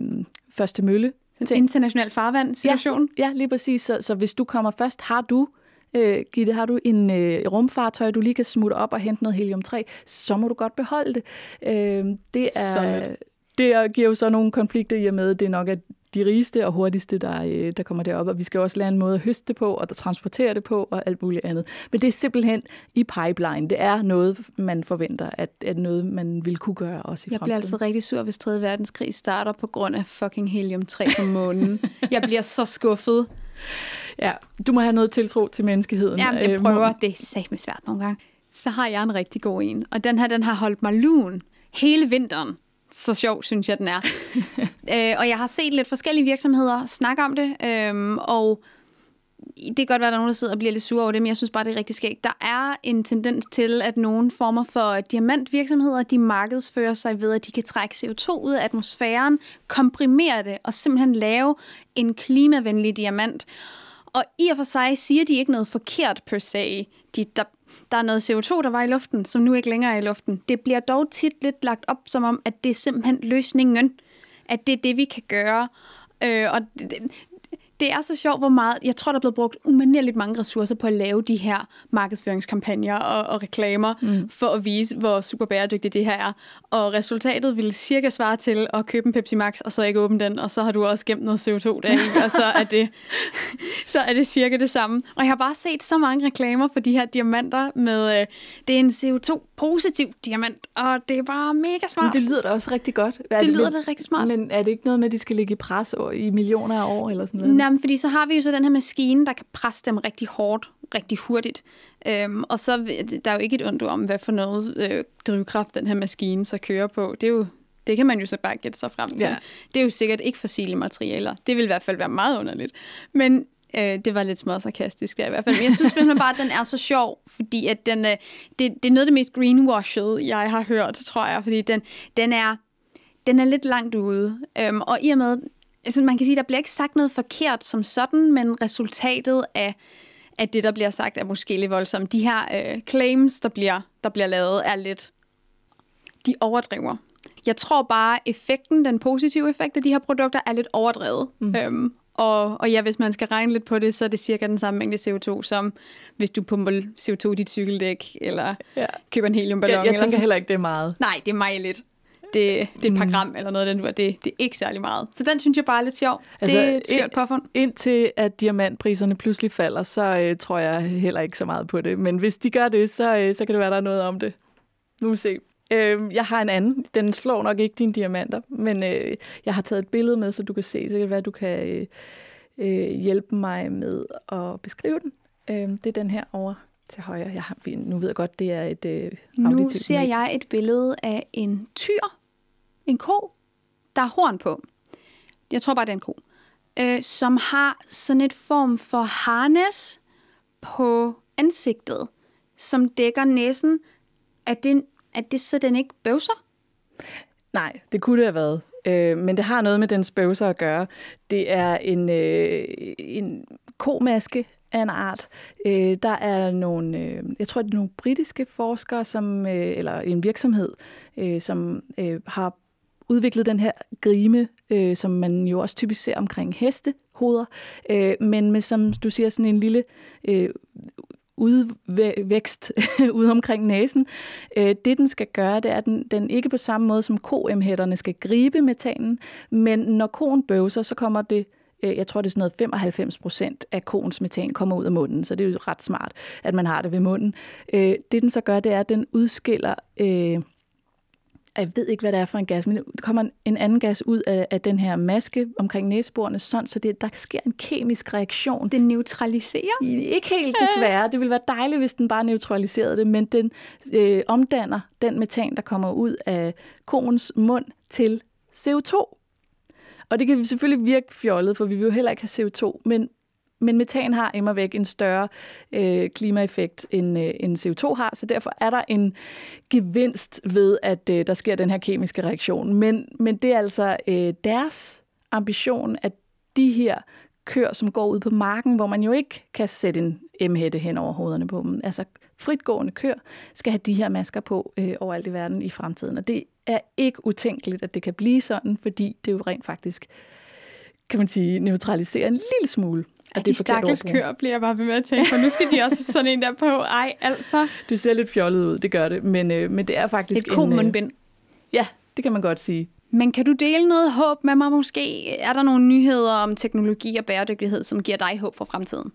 første mølle en international farvand-situation? Ja, ja, lige præcis. Så, så hvis du kommer først, har du øh, Gitte, har du en øh, rumfartøj, du lige kan smutte op og hente noget helium-3, så må du godt beholde det. Øh, det er... Det giver jo så nogle konflikter i og med, det er nok at de rigeste og hurtigste, der, øh, der kommer derop, og vi skal også lære en måde at høste på, og der transportere det på, og alt muligt andet. Men det er simpelthen i pipeline. Det er noget, man forventer, at, at noget, man vil kunne gøre også i Jeg bliver altid rigtig sur, hvis 3. verdenskrig starter på grund af fucking helium-3 på månen. <laughs> Jeg bliver så skuffet. Ja, du må have noget tiltro til menneskeheden. Ja, det øh, prøver. Det er satme svært nogle gange. Så har jeg en rigtig god en, og den her, den har holdt mig lun hele vinteren så sjov, synes jeg, den er. <laughs> øh, og jeg har set lidt forskellige virksomheder snakke om det, øh, og det kan godt være, at der er nogen, der sidder og bliver lidt sure over det, men jeg synes bare, det er rigtig skægt. Der er en tendens til, at nogle former for diamantvirksomheder, de markedsfører sig ved, at de kan trække CO2 ud af atmosfæren, komprimere det og simpelthen lave en klimavenlig diamant. Og i og for sig siger de ikke noget forkert per se. De, der, der er noget CO2, der var i luften, som nu ikke længere er i luften. Det bliver dog tit lidt lagt op som om, at det er simpelthen løsningen. At det er det, vi kan gøre. Øh, og det, det er så sjovt, hvor meget... Jeg tror, der er blevet brugt umanerligt mange ressourcer på at lave de her markedsføringskampagner og, og reklamer, mm. for at vise, hvor super bæredygtigt det her er. Og resultatet vil cirka svare til at købe en Pepsi Max, og så ikke åbne den, og så har du også gemt noget CO2 der og så er, det, <laughs> så er det cirka det samme. Og jeg har bare set så mange reklamer for de her diamanter med, øh, det er en CO2-positiv diamant, og det er bare mega smart. Men det lyder da også rigtig godt. Er det, det lyder da rigtig smart. Men er det ikke noget med, at de skal ligge i pres over, i millioner af år eller sådan noget? Jamen, fordi så har vi jo så den her maskine, der kan presse dem rigtig hårdt, rigtig hurtigt. Øhm, og så der er jo ikke et ondt om, hvad for noget øh, drivkraft den her maskine så kører på. Det er jo det kan man jo så bare gætte sig frem til. Ja. Det er jo sikkert ikke fossile materialer. Det vil i hvert fald være meget underligt. Men øh, det var lidt små sarkastisk der i hvert fald. Men jeg synes simpelthen bare, at den er så sjov, fordi at den, øh, det, det er noget af det mest greenwashed, jeg har hørt, tror jeg. Fordi den, den er den er lidt langt ude. Øhm, og i og med, altså man kan sige, der bliver ikke sagt noget forkert som sådan, men resultatet af, af det, der bliver sagt, er måske lidt voldsomt. De her øh, claims, der bliver, der bliver lavet, er lidt... De overdriver. Jeg tror bare, effekten, den positive effekt af de her produkter, er lidt overdrevet. Mm. Øhm, og, og ja, hvis man skal regne lidt på det, så er det cirka den samme mængde CO2, som hvis du pumper CO2 i dit cykeldæk, eller ja. køber en heliumballon. Jeg, jeg tænker eller heller ikke, det er meget. Nej, det er meget lidt det, det er et par mm. gram eller noget, den, det, det er ikke særlig meget. Så den synes jeg bare er lidt sjov. Altså, det er et skørt påfund. Indtil at diamantpriserne pludselig falder, så øh, tror jeg heller ikke så meget på det. Men hvis de gør det, så, øh, så kan det være, der er noget om det. Nu må vi se. Øh, jeg har en anden. Den slår nok ikke dine diamanter, men øh, jeg har taget et billede med, så du kan se. Så kan det være, du kan øh, øh, hjælpe mig med at beskrive den. Øh, det er den her over til højre. Jeg har, nu ved jeg godt, det er et øh, Nu ser jeg et billede af en tyr, en ko, der er horn på. Jeg tror bare, det er en ko. Øh, som har sådan et form for harness på ansigtet, som dækker næsen. Er det, er det så, den ikke bøvser? Nej, det kunne det have været. Øh, men det har noget med den bøvser at gøre. Det er en, øh, en komaske af en art. Øh, der er nogle, øh, jeg tror, det er nogle britiske forskere, som, øh, eller en virksomhed, øh, som øh, har udviklet den her grime, øh, som man jo også typisk ser omkring hestehoveder, øh, men med, som du siger, sådan en lille øh, udvækst <laughs> ude omkring næsen. Øh, det, den skal gøre, det er, at den, den ikke på samme måde som koemhætterne skal gribe metanen, men når koen bøvser, så kommer det øh, jeg tror, det er sådan noget 95 procent af koens metan kommer ud af munden, så det er jo ret smart, at man har det ved munden. Øh, det, den så gør, det er, at den udskiller øh, jeg ved ikke, hvad det er for en gas, men der kommer en anden gas ud af, af den her maske omkring næseborene, sådan, så det, der sker en kemisk reaktion. Den neutraliserer? Ikke helt desværre. Det ville være dejligt, hvis den bare neutraliserede det, men den øh, omdanner den metan, der kommer ud af koens mund til CO2. Og det kan selvfølgelig virke fjollet, for vi vil jo heller ikke have CO2, men men metan har immer væk en større øh, klimaeffekt, end, øh, end CO2 har, så derfor er der en gevinst ved, at øh, der sker den her kemiske reaktion. Men, men det er altså øh, deres ambition, at de her køer, som går ud på marken, hvor man jo ikke kan sætte en M-hætte hen over hovederne på dem. Altså fritgående køer skal have de her masker på øh, overalt i verden i fremtiden. Og det er ikke utænkeligt, at det kan blive sådan, fordi det jo rent faktisk, kan man sige, neutraliserer en lille smule at de stakkels køer bliver bare ved med at tænke, for nu skal de også sådan en der på. Ej, altså. <laughs> Det ser lidt fjollet ud, det gør det. Men, øh, men det er faktisk Et komundbind. Øh, ja, det kan man godt sige. Men kan du dele noget håb med mig måske? Er der nogle nyheder om teknologi og bæredygtighed, som giver dig håb for fremtiden?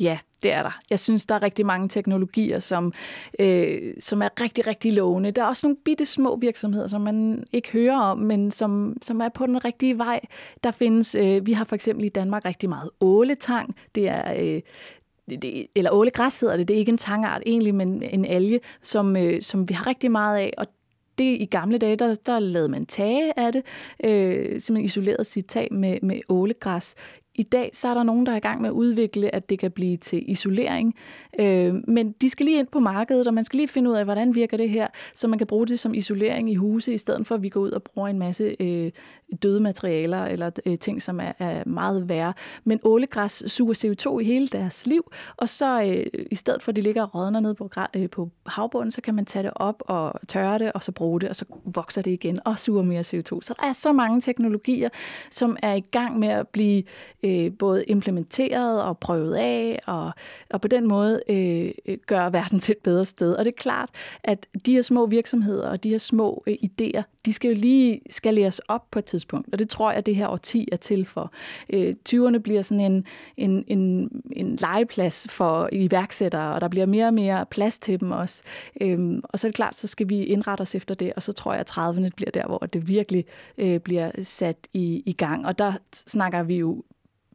Ja, det er der. Jeg synes, der er rigtig mange teknologier, som, øh, som er rigtig, rigtig lovende. Der er også nogle bitte små virksomheder, som man ikke hører om, men som, som er på den rigtige vej. Der findes, øh, vi har for eksempel i Danmark rigtig meget åletang. Det er øh, det, eller ålegræs hedder det, det er ikke en tangart egentlig, men en alge, som, øh, som vi har rigtig meget af, og det i gamle dage, der, der lavede man tage af det, øh, simpelthen isoleret sit tag med, med ålegræs. I dag så er der nogen, der er i gang med at udvikle, at det kan blive til isolering. Øh, men de skal lige ind på markedet, og man skal lige finde ud af, hvordan virker det her, så man kan bruge det som isolering i huse, i stedet for at vi går ud og bruger en masse øh, døde materialer eller øh, ting, som er, er meget værre. Men ålegræs suger CO2 i hele deres liv, og så øh, i stedet for at de ligger og rådner ned på, øh, på havbunden, så kan man tage det op og tørre det, og så bruge det, og så vokser det igen og suger mere CO2. Så der er så mange teknologier, som er i gang med at blive øh, både implementeret og prøvet af, og, og på den måde øh, øh gøre verden til et bedre sted. Og det er klart, at de her små virksomheder og de her små øh, idéer, de skal jo lige skaleres op på et tidspunkt, og det tror jeg, at det her årti er til for. Øh, 20'erne bliver sådan en, en, en, en legeplads for iværksættere, og der bliver mere og mere plads til dem også. Øh, og så er det klart, så skal vi indrette os efter det, og så tror jeg, at 30'erne bliver der, hvor det virkelig øh, bliver sat i, i gang. Og der snakker vi jo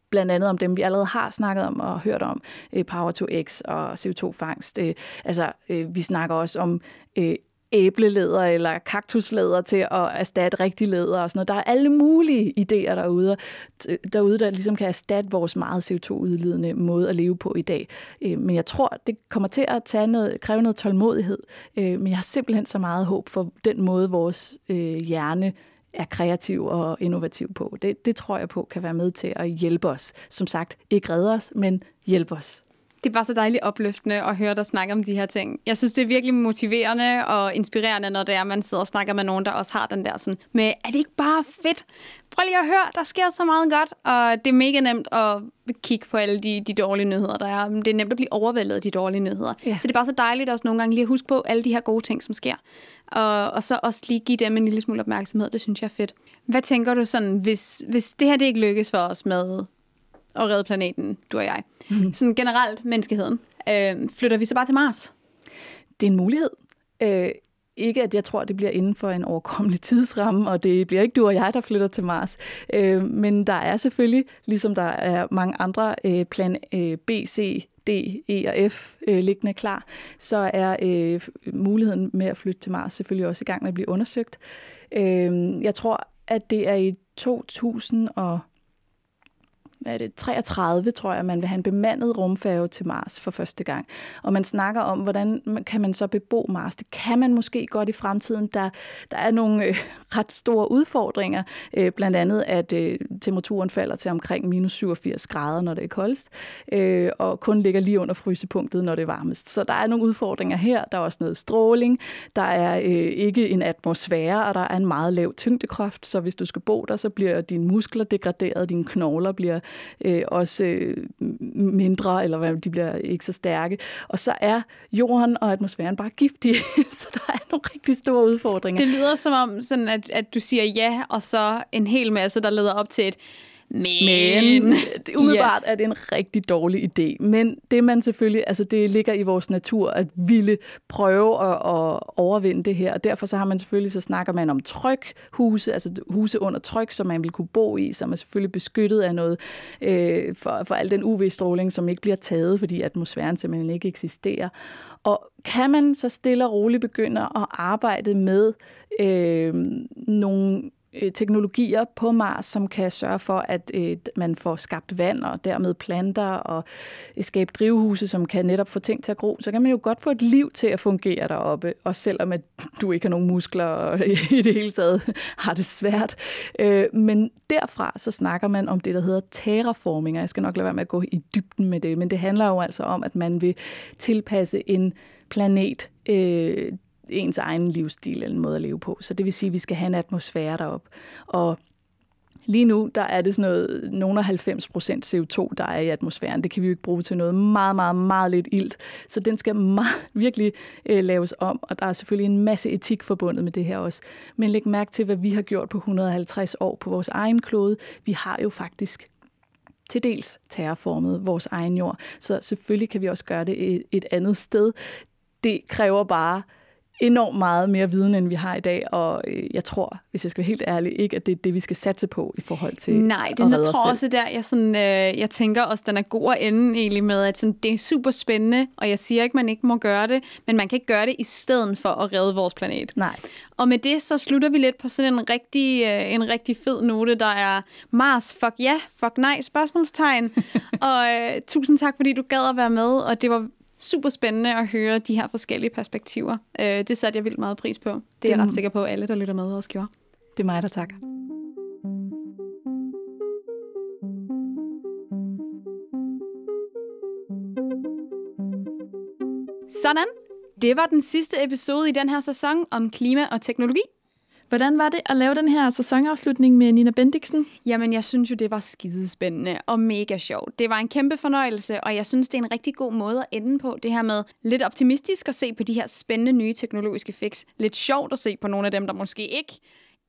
blandt andet om dem, vi allerede har snakket om og hørt om, øh, Power to X og CO2-fangst. Øh, altså, øh, vi snakker også om øh, æbleleder eller kaktusleder til at erstatte rigtig leder og sådan noget. Der er alle mulige idéer derude, derude der ligesom kan erstatte vores meget CO2-udledende måde at leve på i dag. Øh, men jeg tror, det kommer til at tage noget, kræve noget tålmodighed. Øh, men jeg har simpelthen så meget håb for den måde, vores hjerne er kreativ og innovativ på. Det, det tror jeg på kan være med til at hjælpe os. Som sagt, ikke redde os, men hjælpe os. Det er bare så dejligt opløftende at høre dig snakke om de her ting. Jeg synes, det er virkelig motiverende og inspirerende, når det er, man sidder og snakker med nogen, der også har den der sådan med, er det ikke bare fedt? Prøv lige at høre, der sker så meget godt, og det er mega nemt at kigge på alle de, de dårlige nyheder, der er. Det er nemt at blive overvældet af de dårlige nyheder. Ja. Så det er bare så dejligt også nogle gange lige at huske på alle de her gode ting, som sker. Og, og så også lige give dem en lille smule opmærksomhed. Det synes jeg er fedt. Hvad tænker du sådan, hvis, hvis det her det ikke lykkes for os med at redde planeten, du og jeg, mm. sådan generelt menneskeheden, øh, flytter vi så bare til Mars? Det er en mulighed. Øh, ikke, at jeg tror, det bliver inden for en overkommelig <laughs> tidsramme, og det bliver ikke du og jeg, der flytter til Mars. Øh, men der er selvfølgelig, ligesom der er mange andre øh, plan øh, B, C, D, E og F øh, liggende klar, så er øh, muligheden med at flytte til Mars selvfølgelig også i gang med at blive undersøgt. Øh, jeg tror, at det er i 2000 og hvad er det, 33, tror jeg, man vil have en bemandet rumfærge til Mars for første gang. Og man snakker om, hvordan kan man så bebo Mars. Det kan man måske godt i fremtiden. Der, der er nogle øh, <laughs> ret store udfordringer. Øh, blandt andet, at øh, temperaturen falder til omkring minus 87 grader, når det er koldest, øh, og kun ligger lige under frysepunktet, når det er varmest. Så der er nogle udfordringer her. Der er også noget stråling. Der er øh, ikke en atmosfære, og der er en meget lav tyngdekraft. Så hvis du skal bo der, så bliver dine muskler degraderet, dine knogler bliver øh, også øh, mindre, eller hvad, de bliver ikke så stærke. Og så er jorden og atmosfæren bare giftige, <laughs> så der er nogle rigtig store udfordringer. Det lyder som om, sådan at, at du siger ja, og så en hel masse, der leder op til et men, men det, umiddelbart ja. er det en rigtig dårlig idé. Men det man selvfølgelig, altså det ligger i vores natur at ville prøve at, at overvinde det her. Og derfor så har man selvfølgelig, så snakker man om trykhuse, altså huse under tryk, som man vil kunne bo i, som er selvfølgelig beskyttet af noget øh, for, for al den UV-stråling, som ikke bliver taget, fordi atmosfæren simpelthen ikke eksisterer. Og kan man så stille og roligt begynde at arbejde med øh, nogle Øh, teknologier på Mars, som kan sørge for, at øh, man får skabt vand og dermed planter og øh, skabe drivhuse, som kan netop få ting til at gro, så kan man jo godt få et liv til at fungere deroppe, og selvom at du ikke har nogen muskler og <laughs> i det hele taget har det svært. Øh, men derfra så snakker man om det, der hedder terraforming, og jeg skal nok lade være med at gå i dybden med det, men det handler jo altså om, at man vil tilpasse en planet øh, ens egen livsstil eller en måde at leve på. Så det vil sige, at vi skal have en atmosfære derop. Og Lige nu, der er det sådan noget, nogle af 90 procent CO2, der er i atmosfæren. Det kan vi jo ikke bruge til noget meget, meget, meget lidt ilt. Så den skal meget, virkelig øh, laves om, og der er selvfølgelig en masse etik forbundet med det her også. Men læg mærke til, hvad vi har gjort på 150 år på vores egen klode. Vi har jo faktisk til dels terraformet vores egen jord. Så selvfølgelig kan vi også gøre det et, et andet sted. Det kræver bare enormt meget mere viden, end vi har i dag, og øh, jeg tror, hvis jeg skal være helt ærlig, ikke, at det er det, vi skal satse på i forhold til Nej, det jeg tror også der, jeg, sådan, øh, jeg tænker også, den er god at ende egentlig med, at sådan, det er super spændende, og jeg siger ikke, man ikke må gøre det, men man kan ikke gøre det i stedet for at redde vores planet. Nej. Og med det, så slutter vi lidt på sådan en rigtig, øh, en rigtig fed note, der er Mars, fuck ja, fuck nej, spørgsmålstegn. <laughs> og øh, tusind tak, fordi du gad at være med, og det var super spændende at høre de her forskellige perspektiver. Øh, det satte jeg vildt meget pris på. Det er jeg ret sikker på, at alle, der lytter med, også gjorde. Det er mig, der takker. Sådan. Det var den sidste episode i den her sæson om klima og teknologi. Hvordan var det at lave den her sæsonafslutning med Nina Bendiksen? Jamen, jeg synes jo, det var skidespændende og mega sjovt. Det var en kæmpe fornøjelse, og jeg synes, det er en rigtig god måde at ende på. Det her med lidt optimistisk at se på de her spændende nye teknologiske fix. Lidt sjovt at se på nogle af dem, der måske ikke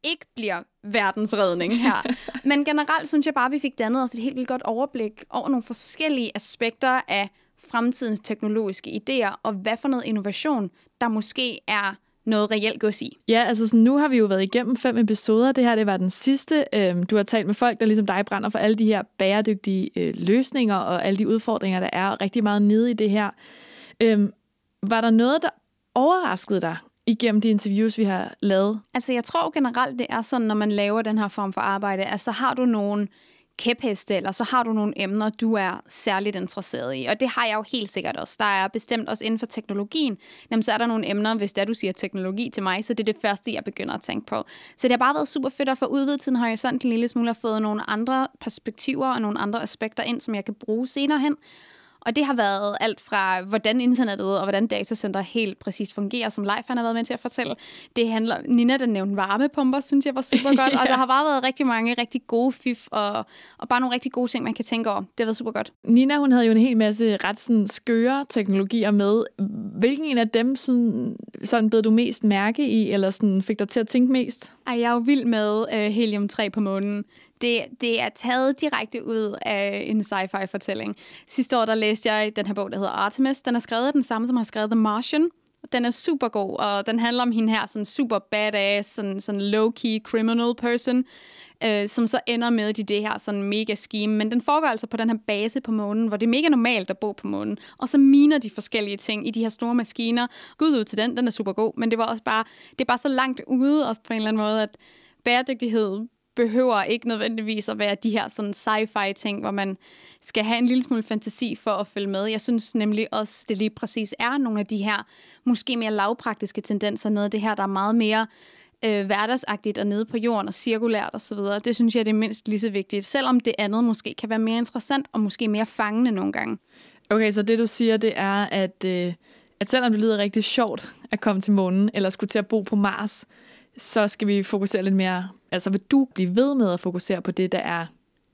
ikke bliver verdensredning her. <laughs> Men generelt synes jeg bare, at vi fik dannet os et helt vildt godt overblik over nogle forskellige aspekter af fremtidens teknologiske idéer, og hvad for noget innovation, der måske er noget reelt gods i. Ja, altså sådan, nu har vi jo været igennem fem episoder. Det her det var den sidste. Øhm, du har talt med folk, der ligesom dig brænder for alle de her bæredygtige øh, løsninger og alle de udfordringer, der er rigtig meget nede i det her. Øhm, var der noget, der overraskede dig igennem de interviews, vi har lavet? Altså, jeg tror generelt, det er sådan, når man laver den her form for arbejde, altså har du nogle kæpheste, eller så har du nogle emner, du er særligt interesseret i. Og det har jeg jo helt sikkert også. Der er bestemt også inden for teknologien, jamen, så er der nogle emner, hvis det er, du siger teknologi til mig, så det er det første, jeg begynder at tænke på. Så det har bare været super fedt at få udvidet sin horisont en lille smule og fået nogle andre perspektiver og nogle andre aspekter ind, som jeg kan bruge senere hen. Og det har været alt fra, hvordan internettet og hvordan datacenter helt præcist fungerer, som Leif han har været med til at fortælle. Det handler, Nina, den nævnte varmepumper, synes jeg var super godt. <laughs> ja. Og der har bare været rigtig mange rigtig gode fif, og, og bare nogle rigtig gode ting, man kan tænke over. Det har været super godt. Nina, hun havde jo en hel masse ret sådan, skøre teknologier med. Hvilken en af dem sådan, sådan blev du mest mærke i, eller sådan, fik dig til at tænke mest? Ej, jeg er jo vild med uh, helium-3 på månen. Det, det er taget direkte ud af en sci-fi fortælling. Sidste år der læste jeg den her bog, der hedder Artemis. Den er skrevet af den samme, som har skrevet The Martian. Den er super god, og den handler om hende her, sådan super badass, sådan, sådan low-key criminal person, øh, som så ender med i det her sådan mega scheme. Men den foregår altså på den her base på månen, hvor det er mega normalt at bo på månen. Og så miner de forskellige ting i de her store maskiner. Gud ud til den, den er super god, men det var også bare, det er bare så langt ude også på en eller anden måde, at bæredygtighed behøver ikke nødvendigvis at være de her sådan sci-fi ting, hvor man skal have en lille smule fantasi for at følge med. Jeg synes nemlig også, det lige præcis er nogle af de her måske mere lavpraktiske tendenser, noget af det her, der er meget mere øh, hverdagsagtigt og nede på jorden og cirkulært osv. Det synes jeg det er mindst lige så vigtigt, selvom det andet måske kan være mere interessant og måske mere fangende nogle gange. Okay, så det du siger, det er, at, øh, at selvom det lyder rigtig sjovt at komme til månen, eller skulle til at bo på Mars, så skal vi fokusere lidt mere. Altså vil du blive ved med at fokusere på det, der er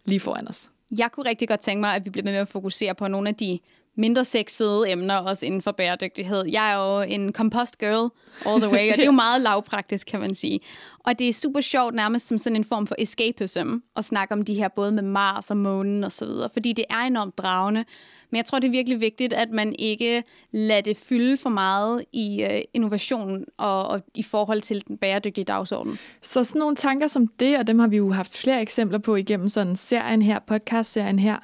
lige foran os? Jeg kunne rigtig godt tænke mig, at vi bliver med at fokusere på nogle af de mindre sexede emner også inden for bæredygtighed. Jeg er jo en compost girl all the way, og det er jo <laughs> meget lavpraktisk, kan man sige. Og det er super sjovt nærmest som sådan en form for escapism at snakke om de her både med Mars og månen og så videre, fordi det er enormt dragende. Men jeg tror, det er virkelig vigtigt, at man ikke lader det fylde for meget i uh, innovation og, og i forhold til den bæredygtige dagsorden. Så sådan nogle tanker som det, og dem har vi jo haft flere eksempler på igennem sådan serien her, podcast-serien her,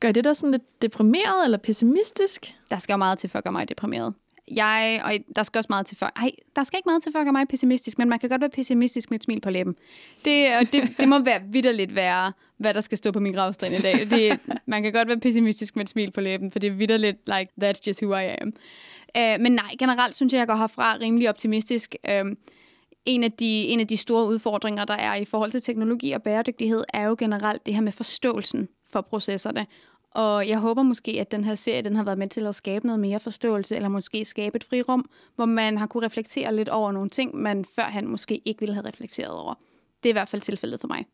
Gør det dig sådan lidt deprimeret eller pessimistisk? Der skal jo meget til for at gøre mig deprimeret. Jeg, og der skal også meget til for... Ej, der skal ikke meget til for at gøre mig pessimistisk, men man kan godt være pessimistisk med et smil på læben. Det, det, det må være vidderligt være, hvad der skal stå på min gravsten i dag. Det, man kan godt være pessimistisk med et smil på læben, for det er vidderligt, like, that's just who I am. Uh, men nej, generelt synes jeg, jeg går herfra rimelig optimistisk. Uh, en af, de, en af de store udfordringer, der er i forhold til teknologi og bæredygtighed, er jo generelt det her med forståelsen for processerne. Og jeg håber måske, at den her serie den har været med til at skabe noget mere forståelse, eller måske skabe et frirum, hvor man har kunne reflektere lidt over nogle ting, man førhen måske ikke ville have reflekteret over. Det er i hvert fald tilfældet for mig.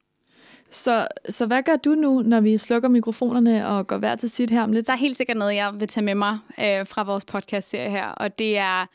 Så, så hvad gør du nu, når vi slukker mikrofonerne og går hver til sit her om lidt? Der er helt sikkert noget, jeg vil tage med mig øh, fra vores podcast-serie her, og det er,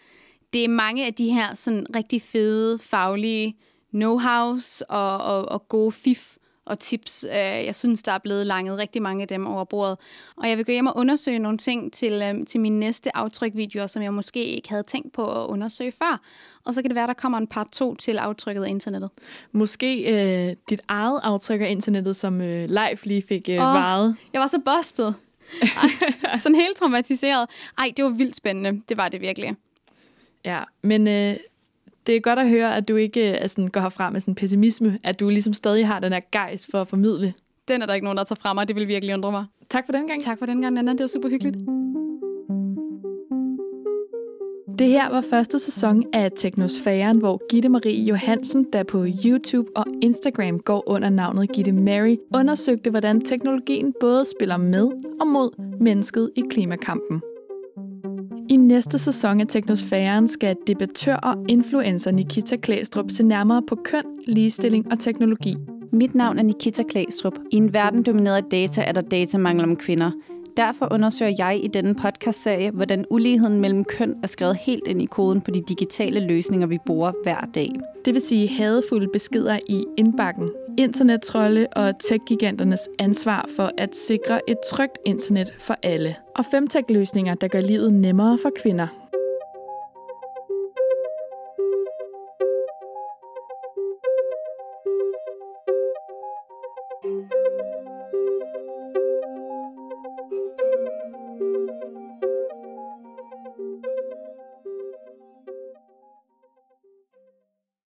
det er mange af de her sådan rigtig fede, faglige know-hows og, og, og gode fif, og tips. Øh, jeg synes, der er blevet langet rigtig mange af dem over bordet. Og jeg vil gå hjem og undersøge nogle ting til, øh, til min næste aftrykvideoer, som jeg måske ikke havde tænkt på at undersøge før. Og så kan det være, der kommer en part 2 til aftrykket af internettet. Måske øh, dit eget aftryk af internettet, som øh, live lige fik øh, oh, varet. Jeg var så bustet. Ej, <laughs> sådan helt traumatiseret. Ej, det var vildt spændende. Det var det virkelig. Ja, men øh, det er godt at høre, at du ikke altså, går herfra med sådan pessimisme, at du ligesom stadig har den her gejst for at formidle. Den er der ikke nogen, der tager fra mig. Det vil virkelig undre mig. Tak for den gang. Tak for den gang, Nana. Det var super hyggeligt. Det her var første sæson af Teknosfæren, hvor Gitte Marie Johansen, der på YouTube og Instagram går under navnet Gitte Mary, undersøgte, hvordan teknologien både spiller med og mod mennesket i klimakampen. I næste sæson af Teknosfæren skal debattør og influencer Nikita Klæstrup se nærmere på køn, ligestilling og teknologi. Mit navn er Nikita Klæstrup. I en verden domineret af data er der datamangel om kvinder. Derfor undersøger jeg i denne podcastserie, hvordan uligheden mellem køn er skrevet helt ind i koden på de digitale løsninger, vi bruger hver dag. Det vil sige hadefulde beskeder i indbakken, internettrolde og tech-giganternes ansvar for at sikre et trygt internet for alle. Og femtech-løsninger, der gør livet nemmere for kvinder.